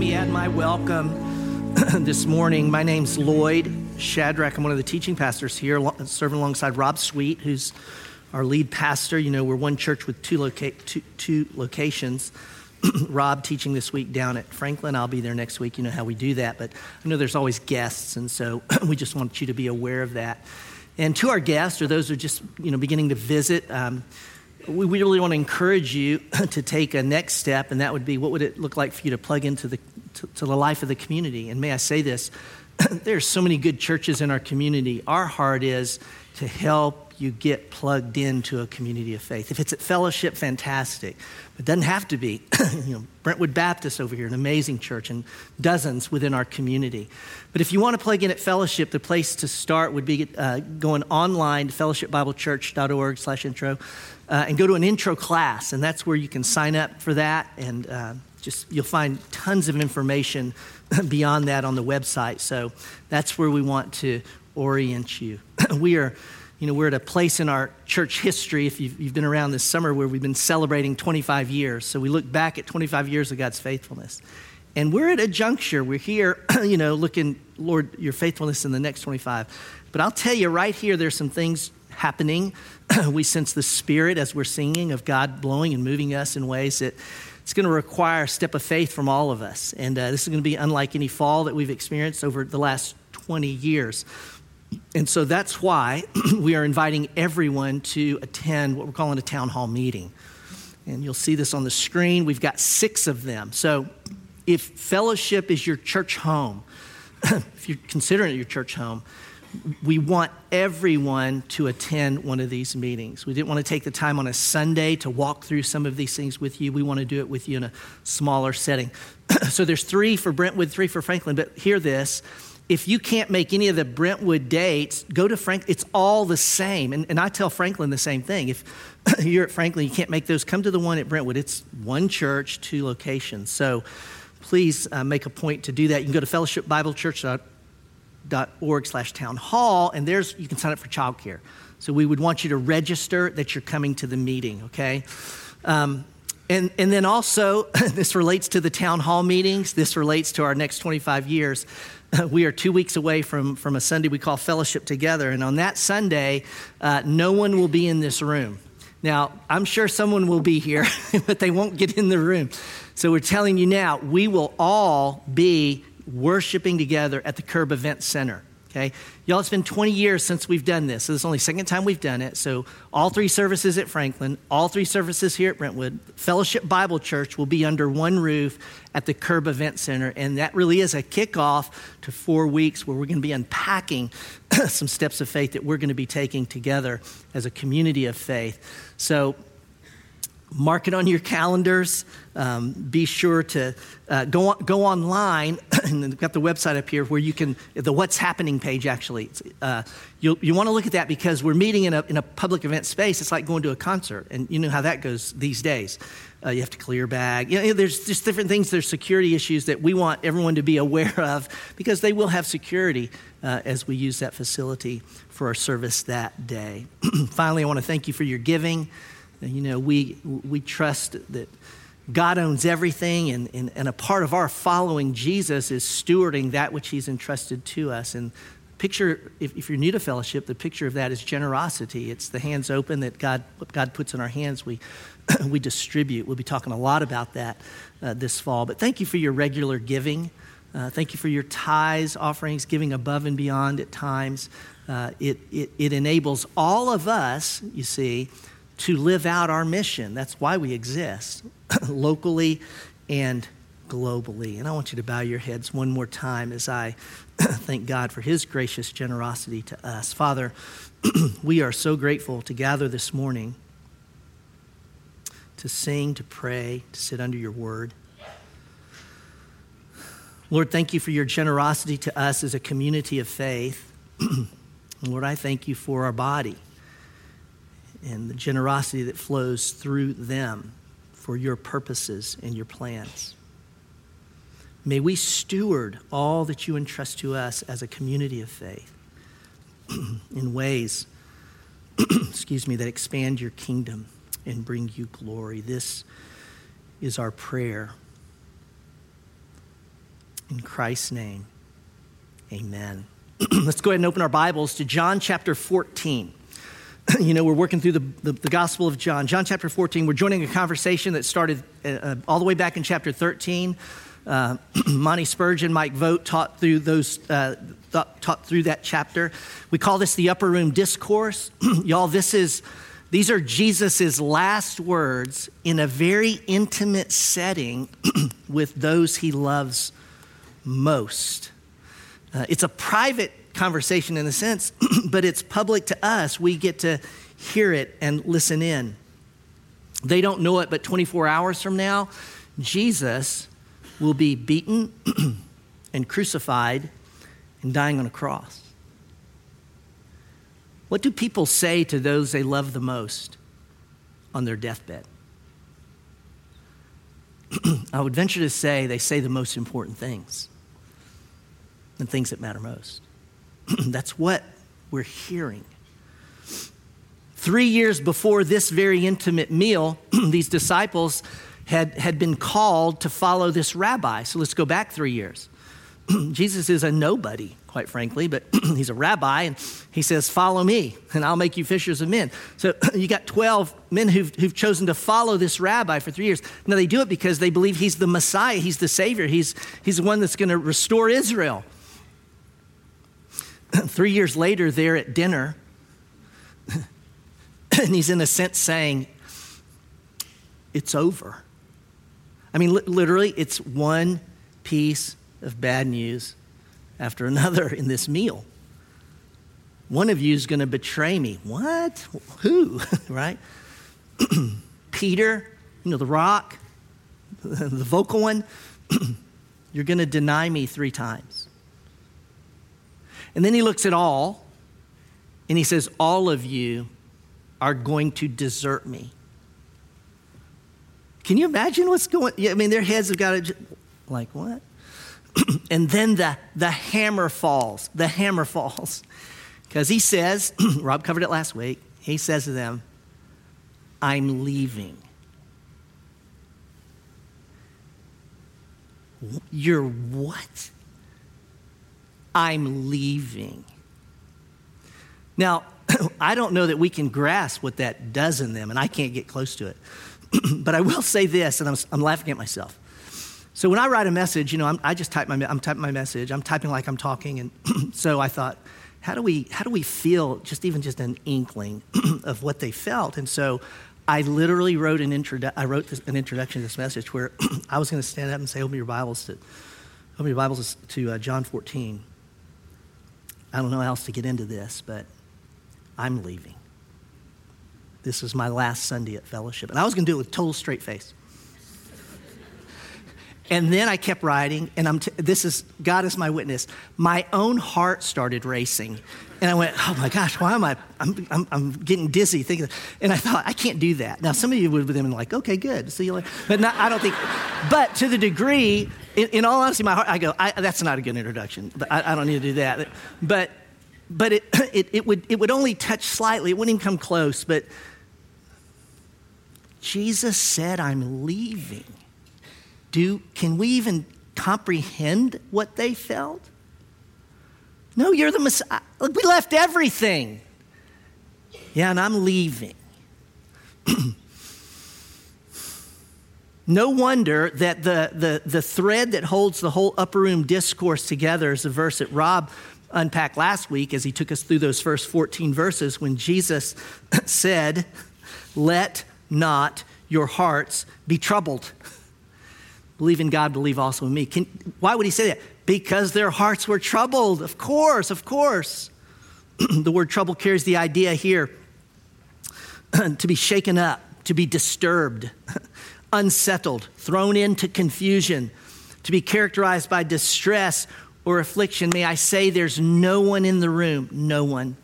me add my welcome this morning. My name's Lloyd Shadrach. I'm one of the teaching pastors here, serving alongside Rob Sweet, who's our lead pastor. You know, we're one church with two, loca- two, two locations. Rob teaching this week down at Franklin. I'll be there next week. You know how we do that, but I know there's always guests, and so we just want you to be aware of that. And to our guests, or those who are just you know beginning to visit, um, we really want to encourage you to take a next step, and that would be what would it look like for you to plug into the, to, to the life of the community? And may I say this, there are so many good churches in our community. Our heart is to help you get plugged into a community of faith. If it's at fellowship, fantastic. It doesn't have to be. you know, Brentwood Baptist over here, an amazing church, and dozens within our community. But if you want to plug in at fellowship, the place to start would be uh, going online to fellowshipbiblechurch.org slash intro uh, and go to an intro class. And that's where you can sign up for that. And uh, just you'll find tons of information beyond that on the website. So that's where we want to orient you. we are you know, we're at a place in our church history, if you've, you've, been around this summer, where we've been celebrating 25 years. So we look back at 25 years of God's faithfulness. And we're at a juncture. We're here, you know, looking, Lord, your faithfulness in the next 25. But I'll tell you right here, there's some things happening. we sense the spirit as we're singing of God blowing and moving us in ways that it's going to require a step of faith from all of us. And uh, this is going to be unlike any fall that we've experienced over the last 20 years. And so that's why we are inviting everyone to attend what we're calling a town hall meeting. And you'll see this on the screen. We've got six of them. So if fellowship is your church home, if you're considering it your church home, we want everyone to attend one of these meetings. We didn't want to take the time on a Sunday to walk through some of these things with you. We want to do it with you in a smaller setting. so there's three for Brentwood, three for Franklin, but hear this if you can't make any of the Brentwood dates, go to Frank. It's all the same. And, and I tell Franklin the same thing. If you're at Franklin, you can't make those, come to the one at Brentwood. It's one church, two locations. So please uh, make a point to do that. You can go to fellowshipbiblechurch.org slash town hall, and there's, you can sign up for childcare. So we would want you to register that you're coming to the meeting, okay? Um, and, and then also, this relates to the town hall meetings. This relates to our next 25 years. we are two weeks away from, from a Sunday we call Fellowship Together. And on that Sunday, uh, no one will be in this room. Now, I'm sure someone will be here, but they won't get in the room. So we're telling you now, we will all be worshiping together at the Curb Event Center. Okay? Y'all, it's been 20 years since we've done this. So this is only the second time we've done it. So all three services at Franklin, all three services here at Brentwood, Fellowship Bible Church will be under one roof at the Curb Event Center. And that really is a kickoff to four weeks where we're going to be unpacking some steps of faith that we're going to be taking together as a community of faith. So mark it on your calendars. Um, be sure to uh, go, go online, and we've got the website up here where you can, the What's Happening page actually. Uh, you you want to look at that because we're meeting in a, in a public event space. It's like going to a concert, and you know how that goes these days. Uh, you have to clear bag. You know, there's just different things. There's security issues that we want everyone to be aware of because they will have security uh, as we use that facility for our service that day. Finally, I want to thank you for your giving. You know, we, we trust that God owns everything, and, and, and a part of our following Jesus is stewarding that which He's entrusted to us. And picture, if, if you're new to fellowship, the picture of that is generosity. It's the hands open that God, God puts in our hands, we, we distribute. We'll be talking a lot about that uh, this fall. But thank you for your regular giving. Uh, thank you for your tithes, offerings, giving above and beyond at times. Uh, it, it, it enables all of us, you see, to live out our mission. That's why we exist, locally and globally. And I want you to bow your heads one more time as I thank God for his gracious generosity to us. Father, we are so grateful to gather this morning to sing, to pray, to sit under your word. Lord, thank you for your generosity to us as a community of faith. Lord, I thank you for our body and the generosity that flows through them for your purposes and your plans. May we steward all that you entrust to us as a community of faith in ways, excuse me, that expand your kingdom and bring you glory. This is our prayer In Christ's name, amen. Let's go ahead and open our Bibles to John chapter 14. you know, we're working through the, the, the, Gospel of John. John chapter 14, we're joining a conversation that started uh, uh all the way back in chapter 13. Uh, Monty Spurgeon, Mike Vote taught through those, uh, taught through that chapter. We call this the upper room discourse. Y'all, this is, these are Jesus's last words in a very intimate setting with those he loves most. Uh, it's a private conversation in a sense, but it's public to us. We get to hear it and listen in. They don't know it, but 24 hours from now, Jesus will be beaten and crucified and dying on a cross. What do people say to those they love the most on their deathbed? I would venture to say they say the most important things and things that matter most. That's what we're hearing. Three years before this very intimate meal, these disciples had, had been called to follow this rabbi. So let's go back three years. Jesus is a nobody, quite frankly, but he's a rabbi, and he says, Follow me, and I'll make you fishers of men. So you got 12 men who've, who've chosen to follow this rabbi for three years. Now, they do it because they believe he's the Messiah, he's the Savior, he's, he's the one that's going to restore Israel. Three years later, they're at dinner, and he's in a sense saying, It's over. I mean, li- literally, it's one piece of bad news after another in this meal. One of you is going to betray me. What? Who? right? Peter, you know, the rock, the vocal one, you're going to deny me three times. And then he looks at all and he says, All of you are going to desert me. Can you imagine what's going I mean, their heads have got to, like, what? and then the, the hammer falls. The hammer falls. Because he says, Rob covered it last week, he says to them, I'm leaving. You're what? I'm leaving. Now, I don't know that we can grasp what that does in them, and I can't get close to it. but I will say this, and I'm, I'm, laughing at myself. So when I write a message, you know, I'm, i just type my, I'm typing my message. I'm typing like I'm talking, and so I thought, how do we, how do we feel just even just an inkling of what they felt? And so I literally wrote an, introdu- I wrote this, an introduction to this message where I was going to stand up and say, open your Bibles to, open your Bibles to uh, John 14. I don't know how else to get into this, but I'm leaving. This is my last Sunday at fellowship. And I was going to do it with total straight face. And then I kept writing, and I'm t- this is God is my witness. My own heart started racing, and I went, "Oh my gosh, why am I? I'm, I'm, I'm getting dizzy thinking." And I thought, I can't do that. Now, some of you would have been like, "Okay, good, see you later," but not, I don't think. But to the degree, in, in, all honesty, my heart, I go, I, "That's not a good introduction. I, I don't need to do that." But but it, it, it, would, it would only touch slightly. It wouldn't even come close. But Jesus said, I'm leaving. Do, can we even comprehend what they felt? No, you're the Messiah. Look, we left everything. Yeah, and I'm leaving. no wonder that the, the, the thread that holds the whole upper room discourse together is the verse that Rob unpacked last week as he took us through those first 14 verses when Jesus said, Let not your hearts be troubled. Believe in God, believe also in me. Can, why would he say that? Because their hearts were troubled. Of course, of course. the word trouble carries the idea here to be shaken up, to be disturbed, unsettled, thrown into confusion, to be characterized by distress or affliction. May I say there's no one in the room, no one.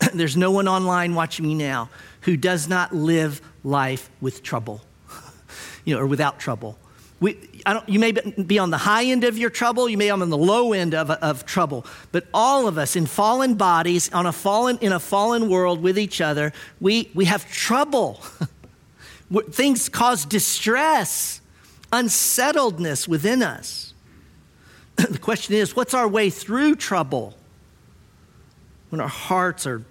there's no one online watching me now who does not live life with trouble, you know, or without trouble. We, you may be on the high end of your trouble, you may be on the low end of, of trouble, but all of us in fallen bodies, on a fallen, in a fallen world with each other, we, we have trouble. Things cause distress, unsettledness within us. the question is what's our way through trouble when our hearts are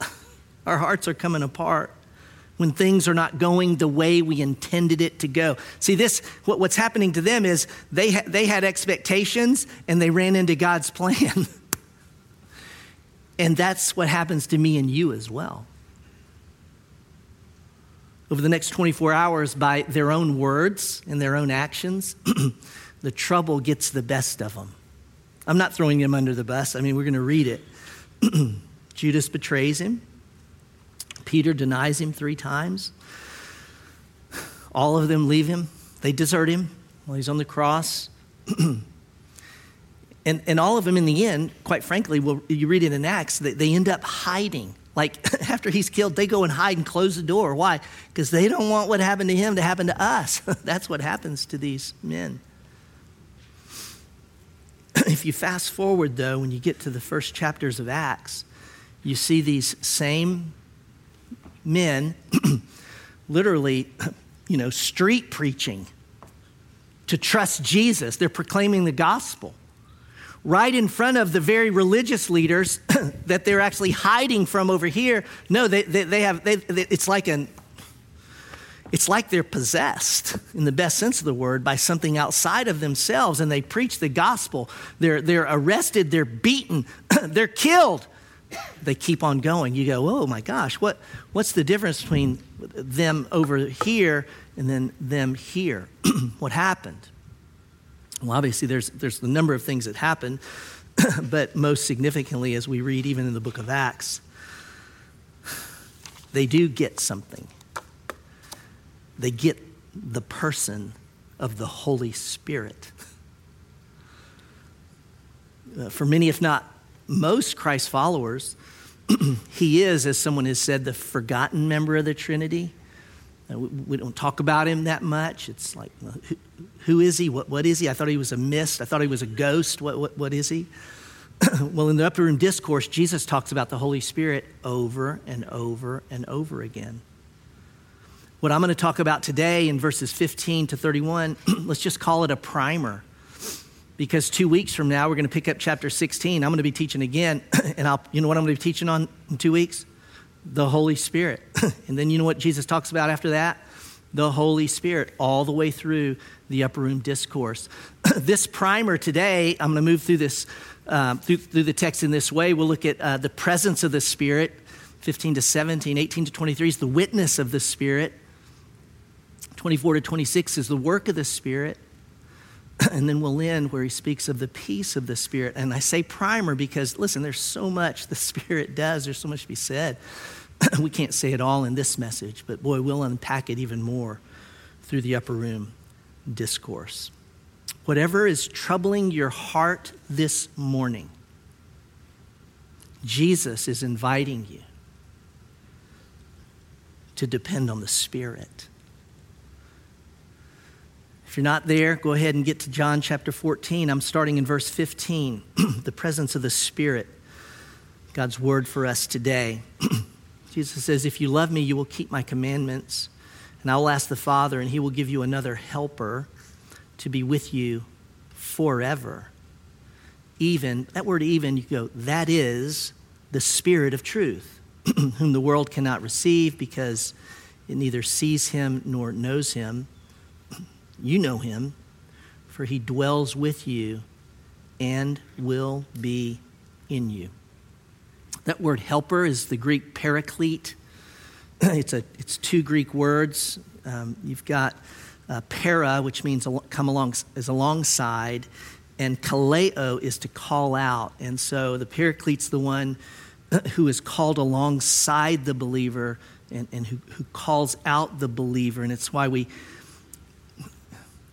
our hearts are coming apart when things are not going the way we intended it to go. See, this, what, what's happening to them is they, ha- they had expectations and they ran into God's plan. and that's what happens to me and you as well. Over the next 24 hours, by their own words and their own actions, the trouble gets the best of them. I'm not throwing him under the bus. I mean, we're going to read it. Judas betrays him. Peter denies him three times. All of them leave him. They desert him while he's on the cross. and, and all of them, in the end, quite frankly, well, you read it in Acts, they, they end up hiding. Like after he's killed, they go and hide and close the door. Why? Because they don't want what happened to him to happen to us. That's what happens to these men. if you fast forward, though, when you get to the first chapters of Acts, you see these same men literally, you know, street preaching to trust Jesus. They're proclaiming the gospel right in front of the very religious leaders that they're actually hiding from over here. No, they, they, they have, they, they, it's like an, it's like they're possessed in the best sense of the word by something outside of themselves and they preach the gospel. They're, they're arrested, they're beaten, they're killed they keep on going. You go, oh my gosh, what, what's the difference between them over here and then them here? what happened? Well, obviously, there's, there's a number of things that happen, but most significantly, as we read even in the book of Acts, they do get something. They get the person of the Holy Spirit. Uh, for many, if not most Christ followers, he is, as someone has said, the forgotten member of the Trinity. We don't talk about him that much. It's like, who, is he? What, what is he? I thought he was a mist. I thought he was a ghost. What, what, what is he? well, in the upper room discourse, Jesus talks about the Holy Spirit over and over and over again. What I'm going to talk about today in verses 15 to 31, let's just call it a primer because two weeks from now we're going to pick up chapter 16 i'm going to be teaching again and i'll you know what i'm going to be teaching on in two weeks the holy spirit and then you know what jesus talks about after that the holy spirit all the way through the upper room discourse. This primer today i'm going to move through this um, through, through, the text in this way. We'll look at uh, the presence of the spirit 15 to 17 18 to 23 is the witness of the spirit. 24 to 26 is the work of the spirit. And then we'll end where he speaks of the peace of the Spirit. And I say primer because, listen, there's so much the Spirit does, there's so much to be said. we can't say it all in this message, but boy, we'll unpack it even more through the upper room discourse. Whatever is troubling your heart this morning, Jesus is inviting you to depend on the Spirit. If you're not there, go ahead and get to John chapter 14. I'm starting in verse 15, the presence of the Spirit, God's word for us today. Jesus says, If you love me, you will keep my commandments, and I will ask the Father, and he will give you another helper to be with you forever. Even, that word even, you go, that is the Spirit of truth, whom the world cannot receive because it neither sees him nor knows him you know him, for he dwells with you and will be in you. That word helper is the Greek paraclete. It's, a, it's two Greek words. Um, you've got uh, para, which means come along, is alongside, and kaleo is to call out. And so the paraclete's the one who is called alongside the believer and, and who, who calls out the believer. And it's why we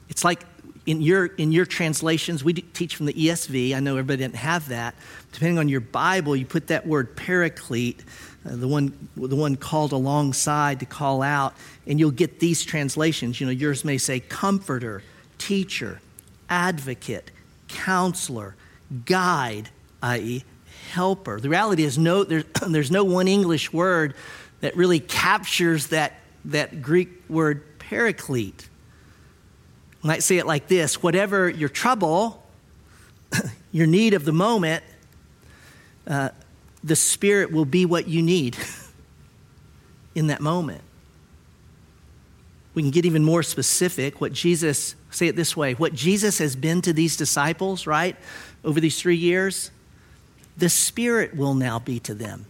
it's like in your, in your translations, we teach from the ESV. I know everybody didn't have that. Depending on your Bible, you put that word paraclete, uh, the, one, the one called alongside to call out, and you'll get these translations. You know, yours may say comforter, teacher, advocate, counselor, guide, i.e., helper. The reality is, no, there's, there's no one English word that really captures that, that Greek word paraclete. I might say it like this whatever your trouble, your need of the moment, uh, the Spirit will be what you need in that moment. We can get even more specific. What Jesus, say it this way, what Jesus has been to these disciples, right, over these three years, the Spirit will now be to them.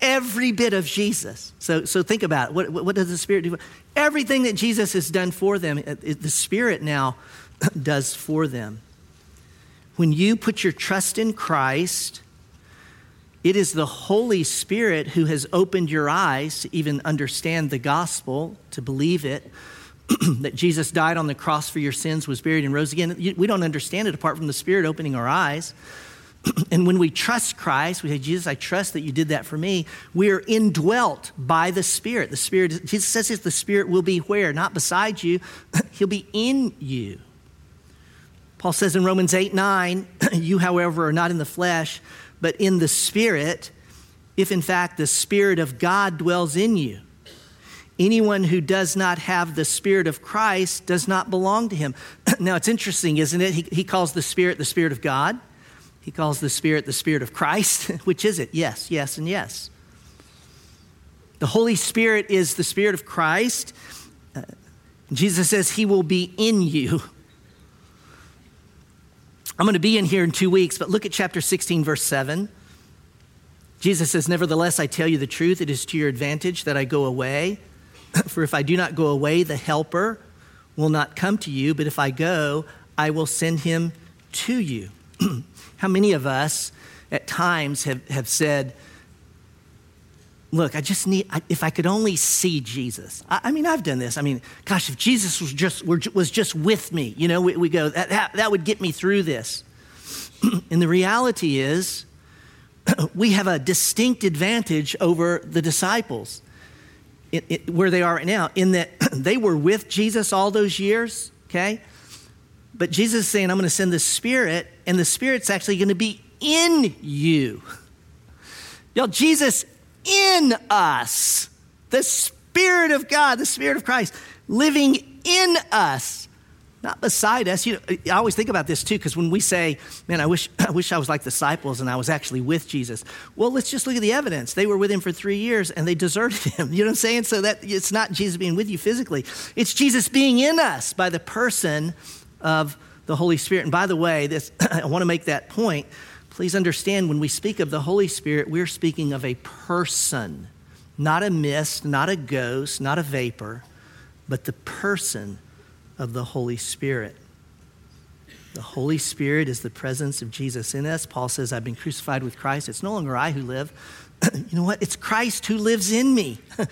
Every bit of Jesus. So, so think about it. What, what does the Spirit do? Everything that Jesus has done for them, the Spirit now does for them. When you put your trust in Christ, it is the Holy Spirit who has opened your eyes to even understand the gospel, to believe it, that Jesus died on the cross for your sins, was buried, and rose again. We don't understand it apart from the Spirit opening our eyes. and when we trust Christ, we say, Jesus, I trust that you did that for me. We are indwelt by the Spirit. The Spirit, Jesus says the Spirit will be where? Not beside you, He'll be in you. Paul says in Romans 8 9, you, however, are not in the flesh, but in the Spirit, if in fact the Spirit of God dwells in you. Anyone who does not have the Spirit of Christ does not belong to him. now, it's interesting, isn't it? He, he calls the Spirit the Spirit of God. He calls the Spirit the Spirit of Christ. Which is it? Yes, yes, and yes. The Holy Spirit is the Spirit of Christ. Uh, Jesus says he will be in you. I'm going to be in here in two weeks, but look at chapter 16, verse 7. Jesus says, Nevertheless, I tell you the truth, it is to your advantage that I go away. For if I do not go away, the Helper will not come to you, but if I go, I will send him to you. How many of us at times have, have said, look, I just need, if I could only see Jesus. I, I, mean, I've done this. I mean, gosh, if Jesus was just, was just with me, you know, we, we go, that, that, that would get me through this. and the reality is, we have a distinct advantage over the disciples it, it, where they are right now, in that they were with Jesus all those years, okay? But Jesus is saying, I'm going to send the Spirit, and the Spirit's actually going to be in you. Y'all, Jesus in us. The Spirit of God, the Spirit of Christ, living in us, not beside us. You know, I always think about this too, because when we say, man, I wish, I wish I was like disciples and I was actually with Jesus. Well, let's just look at the evidence. They were with him for three years and they deserted him. You know what I'm saying? So that it's not Jesus being with you physically, it's Jesus being in us by the person of the Holy Spirit. And by the way, this, I want to make that point Please understand when we speak of the Holy Spirit, we're speaking of a person, not a mist, not a ghost, not a vapor, but the person of the Holy Spirit. The Holy Spirit is the presence of Jesus in us. Paul says, I've been crucified with Christ. It's no longer I who live. you know what? It's Christ who lives in me.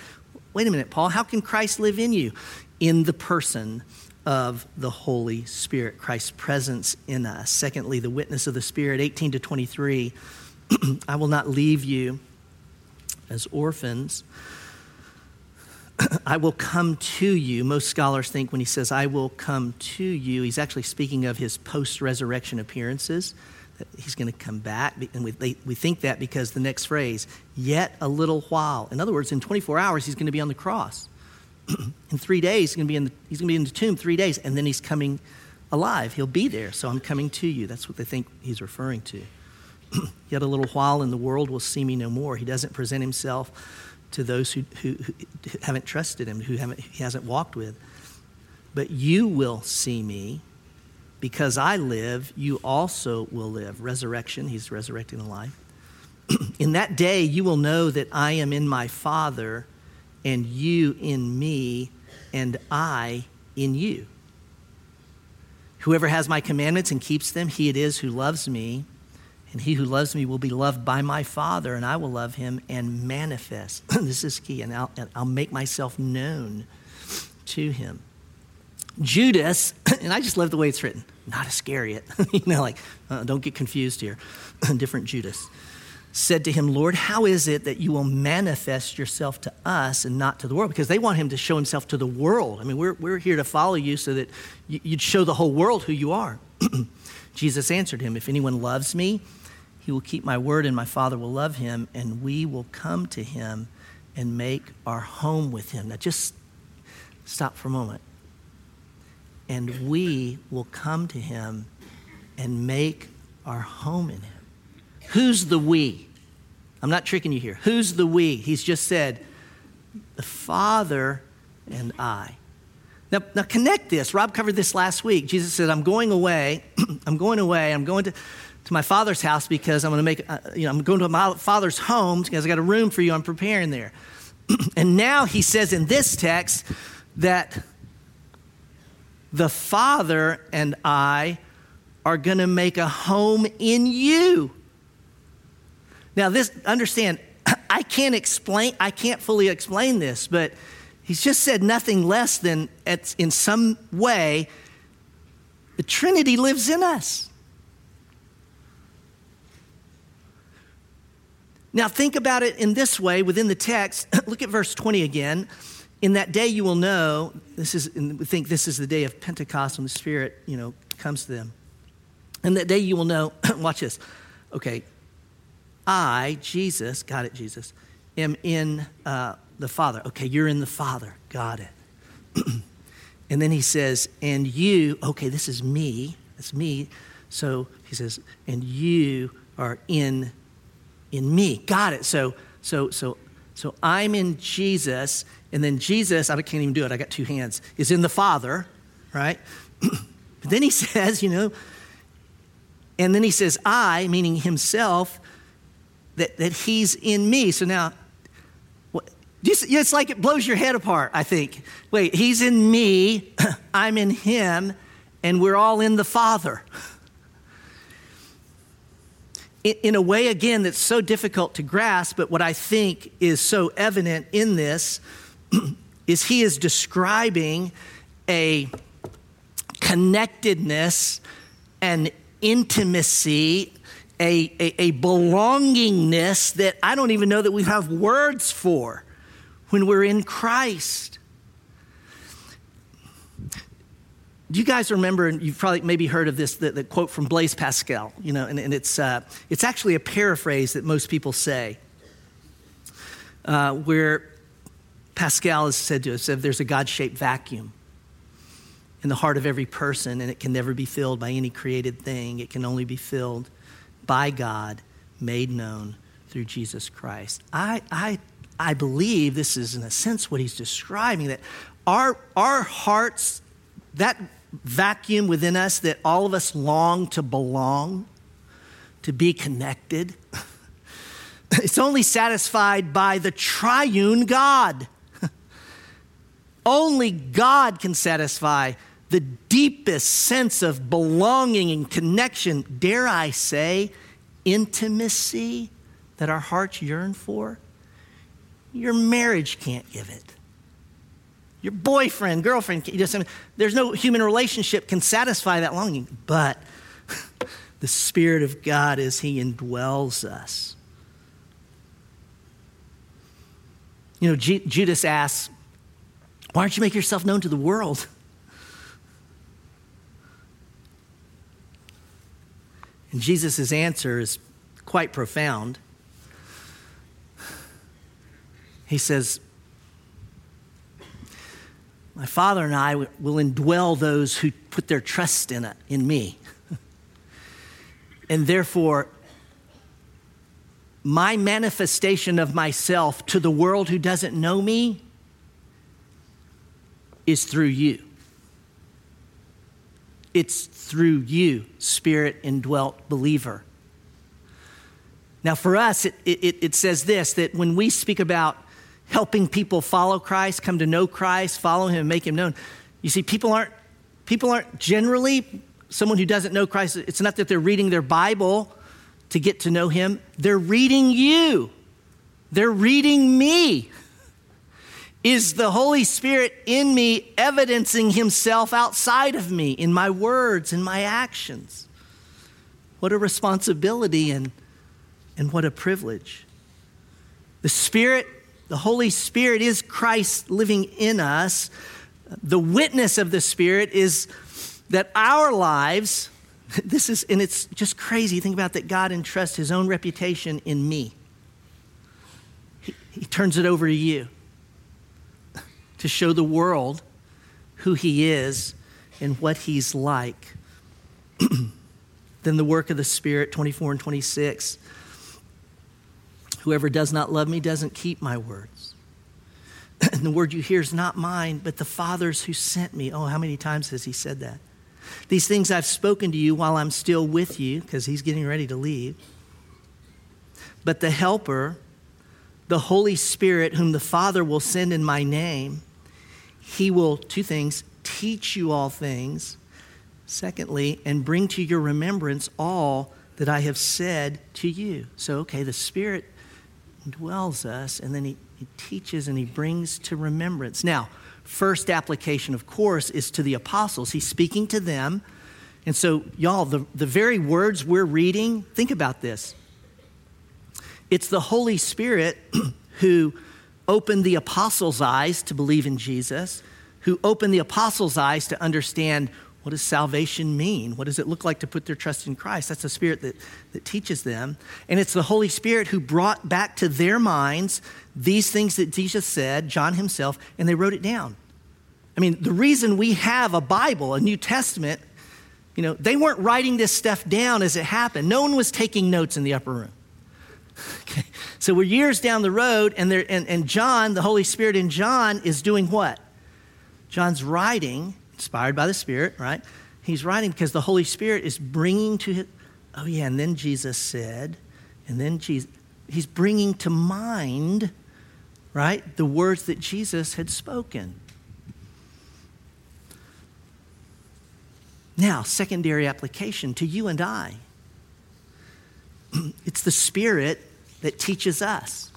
Wait a minute, Paul. How can Christ live in you? In the person of the Holy Spirit, Christ's presence in us. Secondly, the witness of the Spirit, 18 to 23. I will not leave you as orphans. I will come to you. Most scholars think when he says, I will come to you, he's actually speaking of his post resurrection appearances, that he's going to come back. And we, they, we think that because the next phrase, yet a little while. In other words, in 24 hours, he's going to be on the cross. in three days, he's going, to be in the, he's going to be in the tomb three days, and then he's coming alive. He'll be there, so I'm coming to you. That's what they think he's referring to. Yet a little while, and the world will see me no more. He doesn't present himself to those who, who, who haven't trusted him, who haven't, he hasn't walked with. But you will see me. Because I live, you also will live. Resurrection, he's resurrecting life. in that day, you will know that I am in my Father and you in me, and I in you. Whoever has my commandments and keeps them, he it is who loves me. And he who loves me will be loved by my Father, and I will love him and manifest. this is key, and I'll, and I'll make myself known to him. Judas, and I just love the way it's written, not Iscariot. you know, like, uh, don't get confused here. Different Judas said to him, Lord, how is it that you will manifest yourself to us and not to the world? Because they want him to show himself to the world. I mean, we're, we're here to follow you so that you'd show the whole world who you are. Jesus answered him, If anyone loves me, he will keep my word, and my Father will love him, and we will come to him and make our home with him. Now, just stop for a moment. And we will come to him and make our home in him. Who's the we? I'm not tricking you here. Who's the we? He's just said, the Father and I. Now, now connect this. Rob covered this last week. Jesus said, I'm going away. I'm going away. I'm going to, to my father's house because I'm going to make, uh, you know, I'm going to my father's home because I got a room for you. I'm preparing there. and now he says in this text that the Father and I are going to make a home in you. Now, this, understand, I can't explain, I can't fully explain this, but he's just said nothing less than in some way, the Trinity lives in us. Now, think about it in this way within the text. Look at verse 20 again. In that day, you will know, this is, we think this is the day of Pentecost when the Spirit, you know, comes to them. And that day you will know, watch this. Okay, I, Jesus, got it, Jesus, am in uh, the Father. Okay, you're in the Father. Got it. and then he says, and you, okay, this is me. It's me. So he says, and you are in in me. Got it. So so so so I'm in Jesus, and then Jesus, I can't even do it. I got two hands. Is in the Father, right? but then he says, you know, and then he says, I, meaning himself, that, that he's in me. So now, it's like it blows your head apart, I think. Wait, he's in me, I'm in him, and we're all in the Father. In a way, again, that's so difficult to grasp, but what I think is so evident in this is he is describing a connectedness and intimacy, a, a, a, belongingness that I don't even know that we have words for when we're in Christ. Do you guys remember, and you've probably maybe heard of this, the, the quote from Blaise Pascal, you know, and, and it's, uh, it's actually a paraphrase that most people say, uh, where Pascal has said to us, there's a God shaped vacuum in the heart of every person, and it can never be filled by any created thing. It can only be filled by God, made known through Jesus Christ. I, I, I believe this is, in a sense, what he's describing that our, our hearts, that vacuum within us that all of us long to belong, to be connected, it's only satisfied by the triune God. Only God can satisfy the deepest sense of belonging and connection, dare I say, intimacy that our hearts yearn for, your marriage can't give it. Your boyfriend, girlfriend, there's no human relationship can satisfy that longing, but the Spirit of God as He indwells us. You know, Judas asks, Why don't you make yourself known to the world? And Jesus' answer is quite profound. He says, My Father and I will indwell those who put their trust in, it, in me. and therefore, my manifestation of myself to the world who doesn't know me is through you. It's through you, spirit indwelt believer. Now, for us, it, it, it, says this that when we speak about helping people follow Christ, come to know Christ, follow Him, make Him known, you see, people aren't, people aren't generally someone who doesn't know Christ. It's not that they're reading their Bible to get to know Him, they're reading you, they're reading me. Is the Holy Spirit in me evidencing himself outside of me in my words and my actions? What a responsibility and, and what a privilege. The Spirit, the Holy Spirit is Christ living in us. The witness of the Spirit is that our lives, this is, and it's just crazy. Think about that God entrusts his own reputation in me. He, he turns it over to you to show the world who he is and what he's like. then the work of the Spirit, 24 and 26. Whoever does not love me doesn't keep my words. and the word you hear is not mine, but the Father's who sent me. Oh, how many times has he said that? These things I've spoken to you while I'm still with you, because he's getting ready to leave. But the Helper, the Holy Spirit, whom the Father will send in my name, he will, two things, teach you all things. Secondly, and bring to your remembrance all that I have said to you. So, okay, the Spirit dwells us, and then he, he teaches and he brings to remembrance. Now, first application, of course, is to the apostles. He's speaking to them. And so, y'all, the, the very words we're reading, think about this. It's the Holy Spirit who opened the apostles' eyes to believe in Jesus, who opened the apostles' eyes to understand what does salvation mean? What does it look like to put their trust in Christ? That's the Spirit that, that teaches them. And it's the Holy Spirit who brought back to their minds these things that Jesus said, John himself, and they wrote it down. I mean, the reason we have a Bible, a New Testament, you know, they weren't writing this stuff down as it happened. No one was taking notes in the upper room. Okay. So we're years down the road, and, there, and, and John, the Holy Spirit in John, is doing what? John's writing inspired by the Spirit, right? He's writing because the Holy Spirit is bringing to his, oh yeah, and then Jesus said, and then Jesus, he's bringing to mind, right, the words that Jesus had spoken. Now, secondary application to you and I. It's the Spirit that teaches us.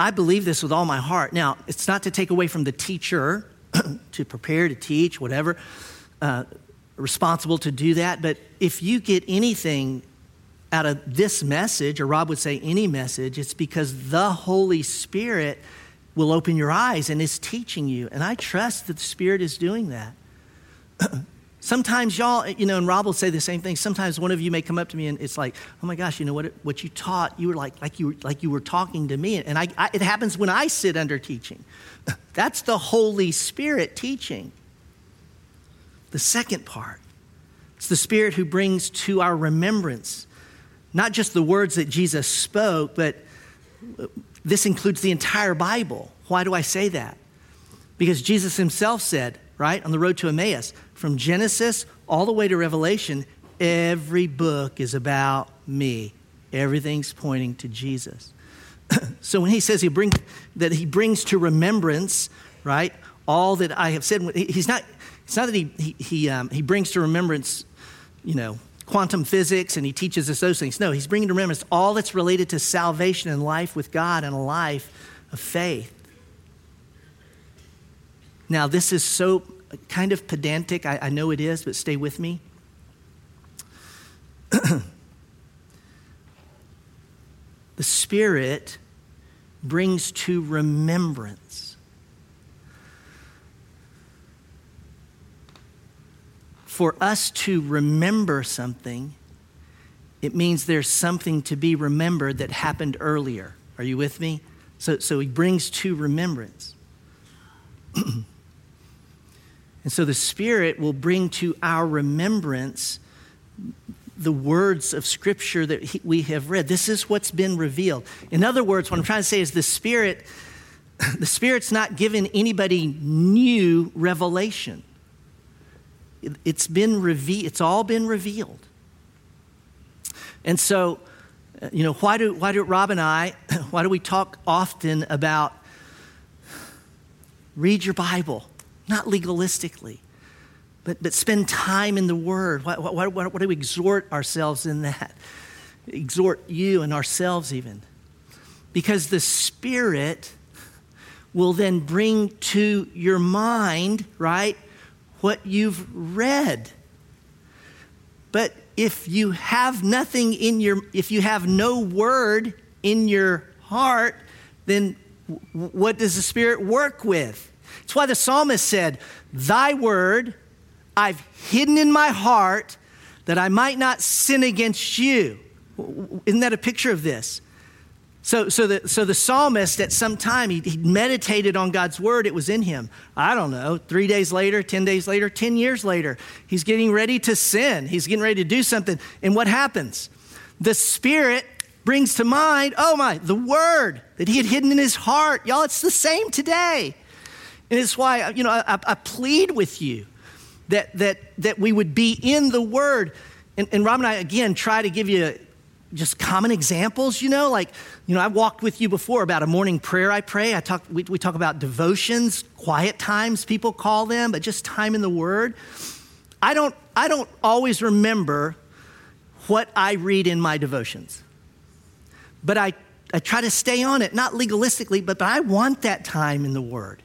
I believe this with all my heart. Now, it's not to take away from the teacher to prepare, to teach, whatever, uh, responsible to do that. But if you get anything out of this message, or Rob would say any message, it's because the Holy Spirit will open your eyes and is teaching you. And I trust that the Spirit is doing that. Sometimes y'all, you know, and Rob will say the same thing. Sometimes one of you may come up to me and it's like, oh my gosh, you know what? What you taught, you were like, like you were, like you were talking to me. And I, I, it happens when I sit under teaching. That's the Holy Spirit teaching. The second part, it's the Spirit who brings to our remembrance not just the words that Jesus spoke, but this includes the entire Bible. Why do I say that? Because Jesus himself said, right, on the road to Emmaus, from Genesis all the way to Revelation, every book is about me. Everything's pointing to Jesus. so when he says he bring, that he brings to remembrance, right, all that I have said, he's not, it's not that he, he, he, um, he brings to remembrance, you know, quantum physics and he teaches us those things. No, he's bringing to remembrance all that's related to salvation and life with God and a life of faith. Now, this is so kind of pedantic. I, I know it is, but stay with me. the Spirit brings to remembrance. For us to remember something, it means there's something to be remembered that happened earlier. Are you with me? So, so he brings to remembrance. And so the Spirit will bring to our remembrance the words of Scripture that he, we have read. This is what's been revealed. In other words, what I'm trying to say is the Spirit, the Spirit's not given anybody new revelation. It, it's been revealed, it's all been revealed. And so, uh, you know, why do, why do Rob and I, why do we talk often about read your Bible? Not legalistically, but, but spend time in the Word. Why, why, why, why do we exhort ourselves in that? Exhort you and ourselves, even. Because the Spirit will then bring to your mind, right, what you've read. But if you have nothing in your, if you have no word in your heart, then what does the Spirit work with? That's why the psalmist said, Thy word I've hidden in my heart that I might not sin against you. Isn't that a picture of this? So, so, the, so the psalmist at some time, he, he meditated on God's word. It was in him. I don't know, three days later, 10 days later, 10 years later, he's getting ready to sin. He's getting ready to do something. And what happens? The Spirit brings to mind, oh my, the word that he had hidden in his heart. Y'all, it's the same today. And it's why, you know, I, I plead with you that, that, that we would be in the word. And, and Rob and I, again, try to give you just common examples, you know, like, you know, I walked with you before about a morning prayer I pray. I talk, we, we talk about devotions, quiet times, people call them, but just time in the Word. I don't, I don't always remember what I read in my devotions, but I, I try to stay on it, not legalistically, but, but I want that time in the Word.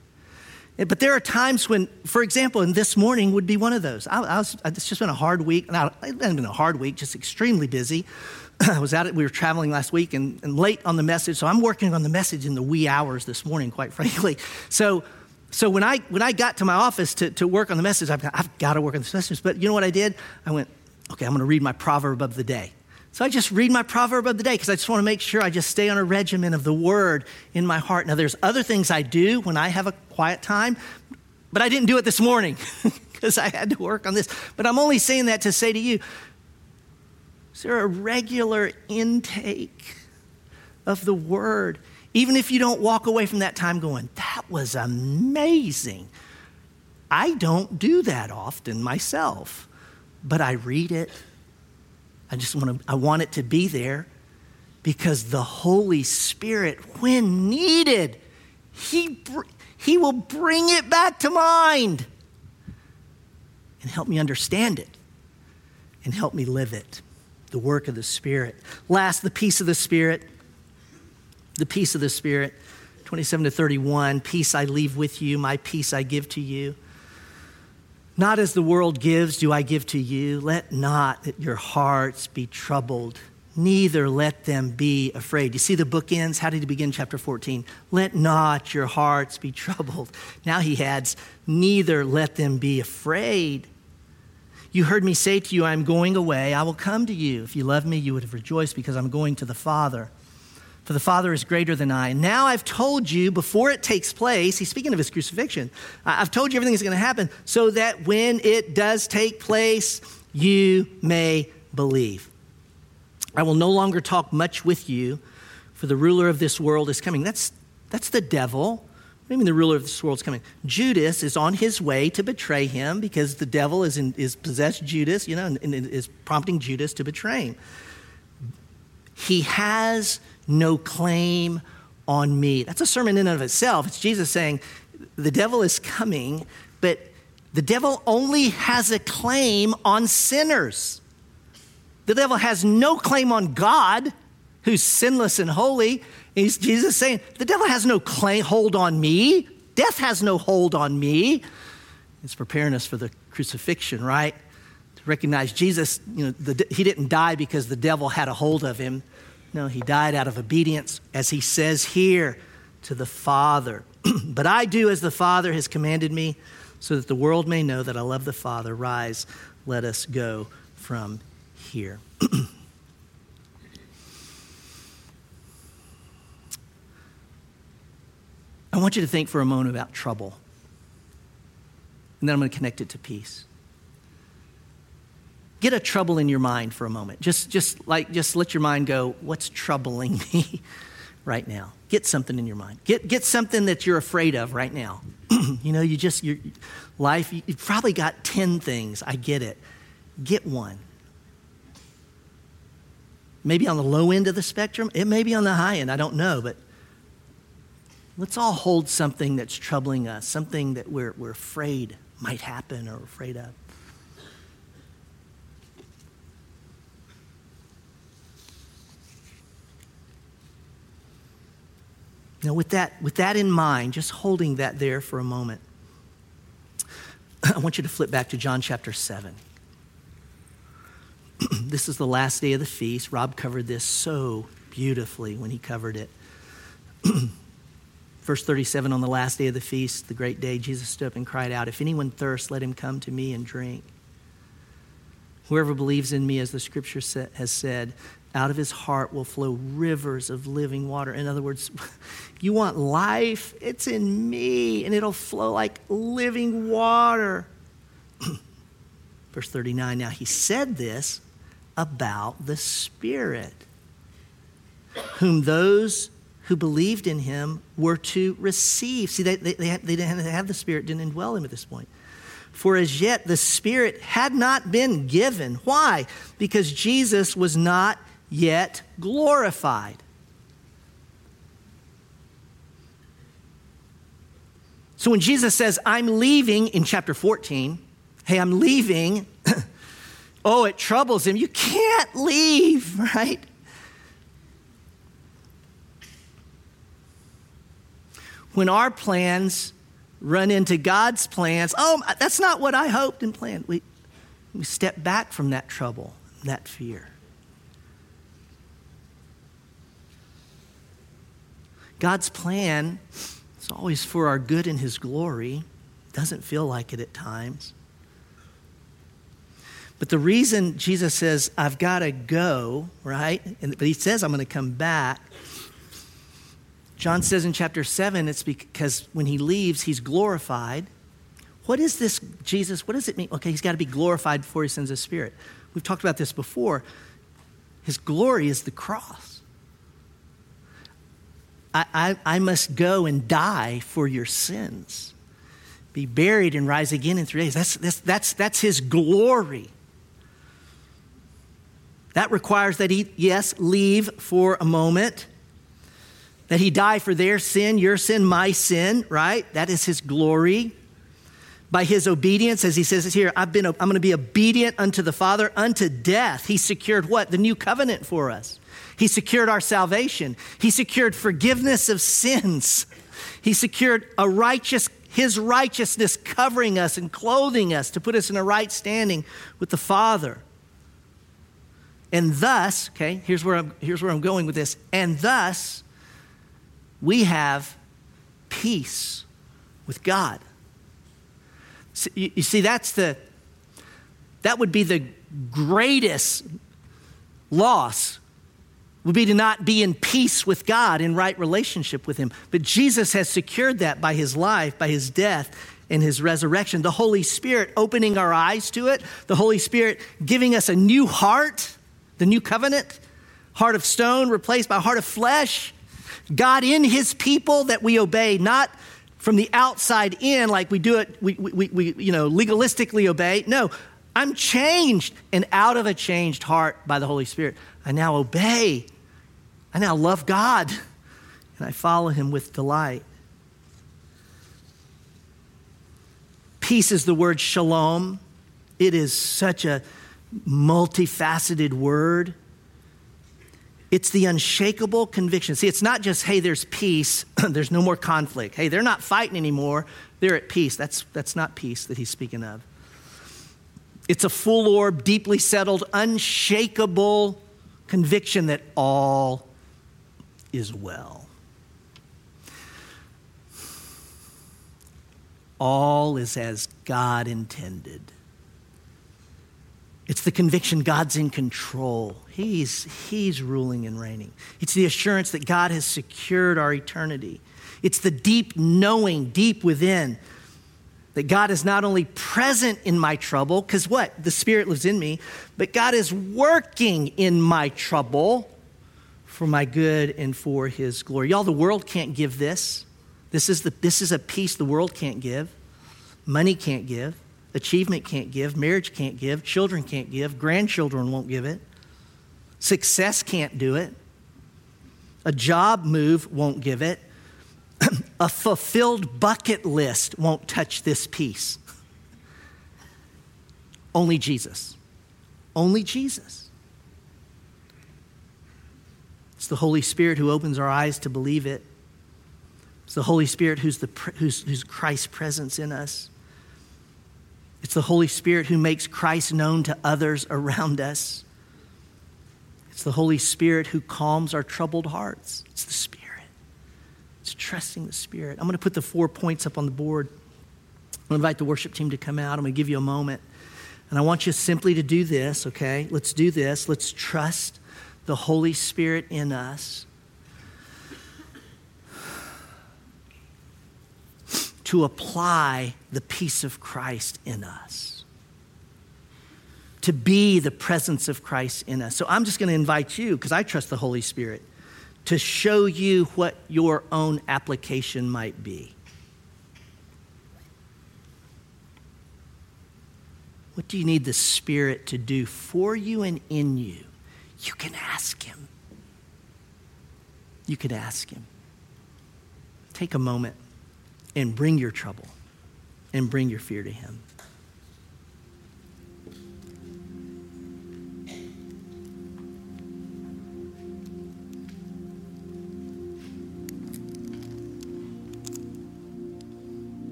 But there are times when, for example, and this morning would be one of those. I, I was, it's just been a hard week. Not, it hasn't been a hard week, just extremely busy. I was out, we were traveling last week and, and late on the message, so I'm working on the message in the wee hours this morning, quite frankly. So, so when I, when I got to my office to, to work on the message, I've, got, I've got to work on this message. But you know what I did? I went, okay, I'm going to read my proverb of the day. So I just read my proverb of the day because I just want to make sure I just stay on a regimen of the word in my heart. Now, there's other things I do when I have a quiet time, but I didn't do it this morning because I had to work on this. But I'm only saying that to say to you, is there a regular intake of the word? Even if you don't walk away from that time going, that was amazing. I don't do that often myself, but I read it. I just want to, I want it to be there because the Holy Spirit, when needed, He, he will bring it back to mind and help me understand it and help me live it the work of the Spirit. Last, the peace of the Spirit. The peace of the Spirit. 27 to 31 Peace I leave with you, my peace I give to you. Not as the world gives, do I give to you. Let not your hearts be troubled, neither let them be afraid. You see the book ends? How did he begin chapter 14? Let not your hearts be troubled. Now he adds, neither let them be afraid. You heard me say to you, I am going away. I will come to you. If you love me, you would have rejoiced because I'm going to the Father. For the Father is greater than I. Now I've told you before it takes place, he's speaking of his crucifixion. I've told you everything is going to happen so that when it does take place, you may believe. I will no longer talk much with you, for the ruler of this world is coming. That's, that's the devil. What do you mean the ruler of this world is coming? Judas is on his way to betray him because the devil is, in, is possessed Judas, you know, and, and is prompting Judas to betray him. He has no claim on me. That's a sermon in and of itself. It's Jesus saying, the devil is coming, but the devil only has a claim on sinners. The devil has no claim on God, who's sinless and holy. He's, Jesus saying, the devil has no claim, hold on me. Death has no hold on me. It's preparing us for the crucifixion, right? To recognize Jesus, you know, the, he didn't die because the devil had a hold of him. No, he died out of obedience, as he says here, to the Father. but I do as the Father has commanded me, so that the world may know that I love the Father. Rise, let us go from here. I want you to think for a moment about trouble. And then I'm going to connect it to peace. Get a trouble in your mind for a moment. Just, just like, just let your mind go, what's troubling me right now? Get something in your mind. Get, get something that you're afraid of right now. you know, you just, your life, you've probably got 10 things. I get it. Get one. Maybe on the low end of the spectrum, it may be on the high end, I don't know, but Let's all hold something that's troubling us, something that we're, we're afraid might happen or afraid of. Now, with that, with that in mind, just holding that there for a moment, I want you to flip back to John chapter 7. this is the last day of the feast. Rob covered this so beautifully when he covered it. Verse 37 On the last day of the feast, the great day, Jesus stood up and cried out, If anyone thirsts, let him come to me and drink. Whoever believes in me, as the scripture has said, out of his heart will flow rivers of living water. In other words, you want life? It's in me, and it'll flow like living water. Verse 39 Now he said this about the Spirit, whom those who believed in him were to receive. See, they, they, they, they didn't have the Spirit, didn't indwell him at this point. For as yet the Spirit had not been given. Why? Because Jesus was not yet glorified. So when Jesus says, I'm leaving in chapter 14, hey, I'm leaving, oh, it troubles him. You can't leave, right? When our plans run into God's plans, oh, that's not what I hoped and planned. We, we step back from that trouble, that fear. God's plan is always for our good and His glory. Doesn't feel like it at times. But the reason Jesus says, I've got to go, right? And, but He says, I'm going to come back. John says in chapter 7, it's because when He leaves, He's glorified. What is this, Jesus? What does it mean? Okay, He's got to be glorified before He sends His Spirit. We've talked about this before. His glory is the cross. I, I, I must go and die for your sins, be buried and rise again in three days. That's, that's, that's, that's his glory. That requires that he, yes, leave for a moment, that he die for their sin, your sin, my sin, right? That is his glory. By his obedience, as he says here, I've been, I'm going to be obedient unto the Father unto death. He secured what? The new covenant for us. He secured our salvation. He secured forgiveness of sins. He secured a righteous his righteousness covering us and clothing us to put us in a right standing with the Father. And thus, okay, here's where I'm, here's where I'm going with this. And thus, we have peace with God. You see, that's the, that would be the greatest loss would be to not be in peace with God, in right relationship with Him. But Jesus has secured that by His life, by His death, and His resurrection. The Holy Spirit opening our eyes to it, the Holy Spirit giving us a new heart, the new covenant, heart of stone replaced by heart of flesh. God in His people that we obey, not from the outside in like we do it, we, we, we you know, legalistically obey. No, I'm changed and out of a changed heart by the Holy Spirit. I now obey I now love God and I follow him with delight. Peace is the word shalom. It is such a multifaceted word. It's the unshakable conviction. See, it's not just, hey, there's peace, there's no more conflict. Hey, they're not fighting anymore, they're at peace. That's, that's not peace that he's speaking of. It's a full orb, deeply settled, unshakable conviction that all is well. All is as God intended. It's the conviction God's in control. He's, he's ruling and reigning. It's the assurance that God has secured our eternity. It's the deep knowing deep within that God is not only present in my trouble, because what? The Spirit lives in me, but God is working in my trouble for my good and for his glory. Y'all, the world can't give this. This is, the, this is a peace the world can't give. Money can't give. Achievement can't give. Marriage can't give. Children can't give. Grandchildren won't give it. Success can't do it. A job move won't give it. a fulfilled bucket list won't touch this peace. Only Jesus. Only Jesus. It's the Holy Spirit who opens our eyes to believe it. It's the Holy Spirit who's, the, who's, who's Christ's presence in us. It's the Holy Spirit who makes Christ known to others around us. It's the Holy Spirit who calms our troubled hearts. It's the Spirit. It's trusting the Spirit. I'm going to put the four points up on the board. I'm going to invite the worship team to come out. I'm going to give you a moment. And I want you simply to do this, okay? Let's do this. Let's trust the Holy Spirit in us to apply the peace of Christ in us, to be the presence of Christ in us. So I'm just going to invite you, because I trust the Holy Spirit, to show you what your own application might be. What do you need the Spirit to do for you and in you? You can ask Him. You can ask Him. Take a moment and bring your trouble and bring your fear to Him.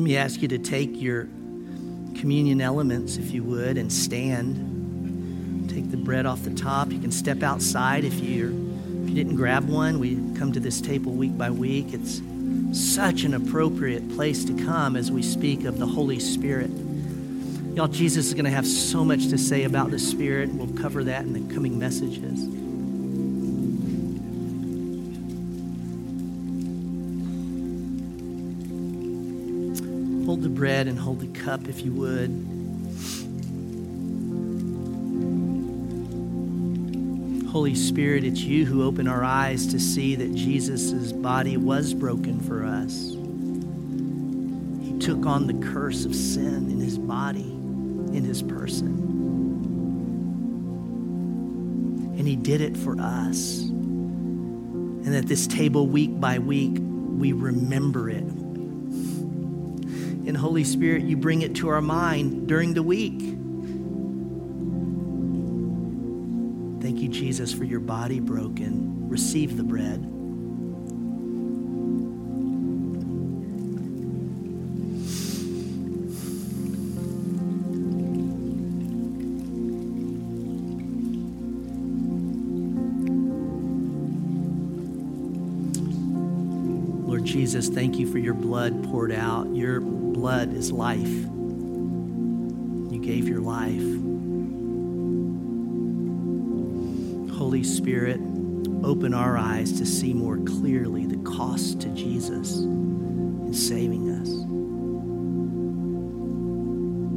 Let me ask you to take your communion elements, if you would, and stand. Take the bread off the top. You can step outside if you if you didn't grab one. We come to this table week by week. It's such an appropriate place to come as we speak of the Holy Spirit. Y'all, Jesus is going to have so much to say about the Spirit. We'll cover that in the coming messages. Hold the bread and hold the cup if you would. Holy Spirit, it's you who open our eyes to see that Jesus' body was broken for us. He took on the curse of sin in his body, in his person. And he did it for us. And at this table, week by week, we remember it and Holy Spirit, you bring it to our mind during the week. Thank you, Jesus, for your body broken. Receive the bread. Lord Jesus, thank you for your blood poured out. Your blood is life. You gave your life. Holy Spirit, open our eyes to see more clearly the cost to Jesus in saving us.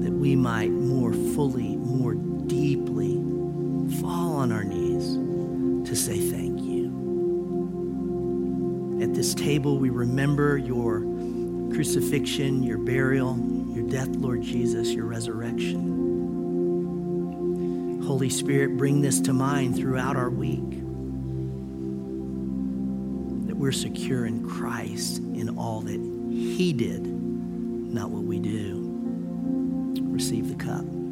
That we might more fully, more deeply fall on our knees to say thank you. At this table, we remember your crucifixion, your burial, your death, Lord Jesus, your resurrection. Holy Spirit, bring this to mind throughout our week that we're secure in Christ in all that He did, not what we do. Receive the cup.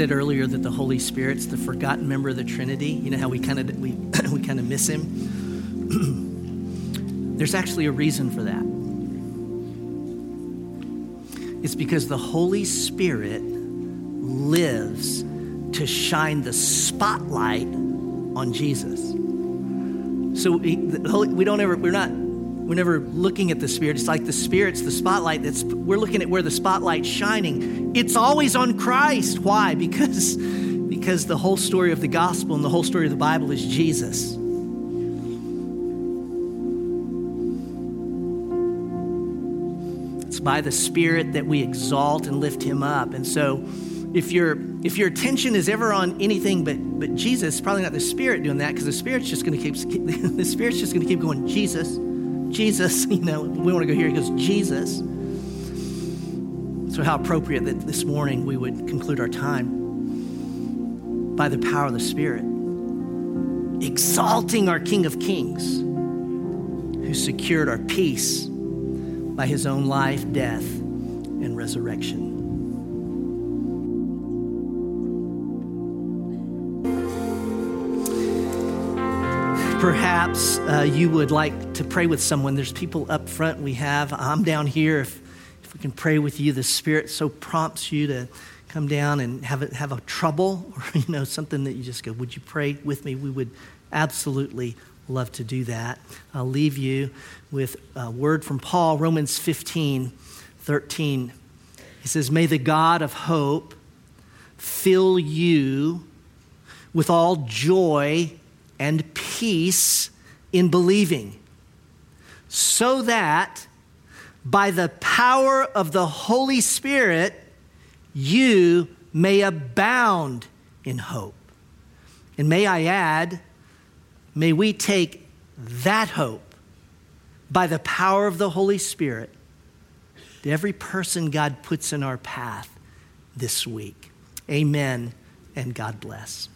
Said earlier that the Holy Spirit's the forgotten member of the Trinity. You know how we kind of we we kind of miss him. There's actually a reason for that. It's because the Holy Spirit lives to shine the spotlight on Jesus. So we, we don't ever we're not we're never looking at the Spirit. It's like the Spirit's the spotlight. That's we're looking at where the spotlight's shining. It's always on Christ. Why? Because because the whole story of the gospel and the whole story of the Bible is Jesus. It's by the Spirit that we exalt and lift him up. And so if your if your attention is ever on anything but but Jesus, probably not the Spirit doing that because the Spirit's just going to keep the Spirit's just going to keep going. Jesus, Jesus. You know, we want to go here. He goes Jesus. So how appropriate that this morning we would conclude our time by the power of the Spirit, exalting our King of Kings, who secured our peace by His own life, death, and resurrection. Perhaps uh, you would like to pray with someone. There's people up front we have. I'm down here. If, if we can pray with you, the Spirit so prompts you to come down and have a, have a trouble or you know something that you just go, would you pray with me? We would absolutely love to do that. I'll leave you with a word from Paul, Romans 15, 13. He says, May the God of hope fill you with all joy and peace in believing, so that by the power of the Holy Spirit, you may abound in hope. And may I add, may we take that hope by the power of the Holy Spirit to every person God puts in our path this week. Amen and God bless.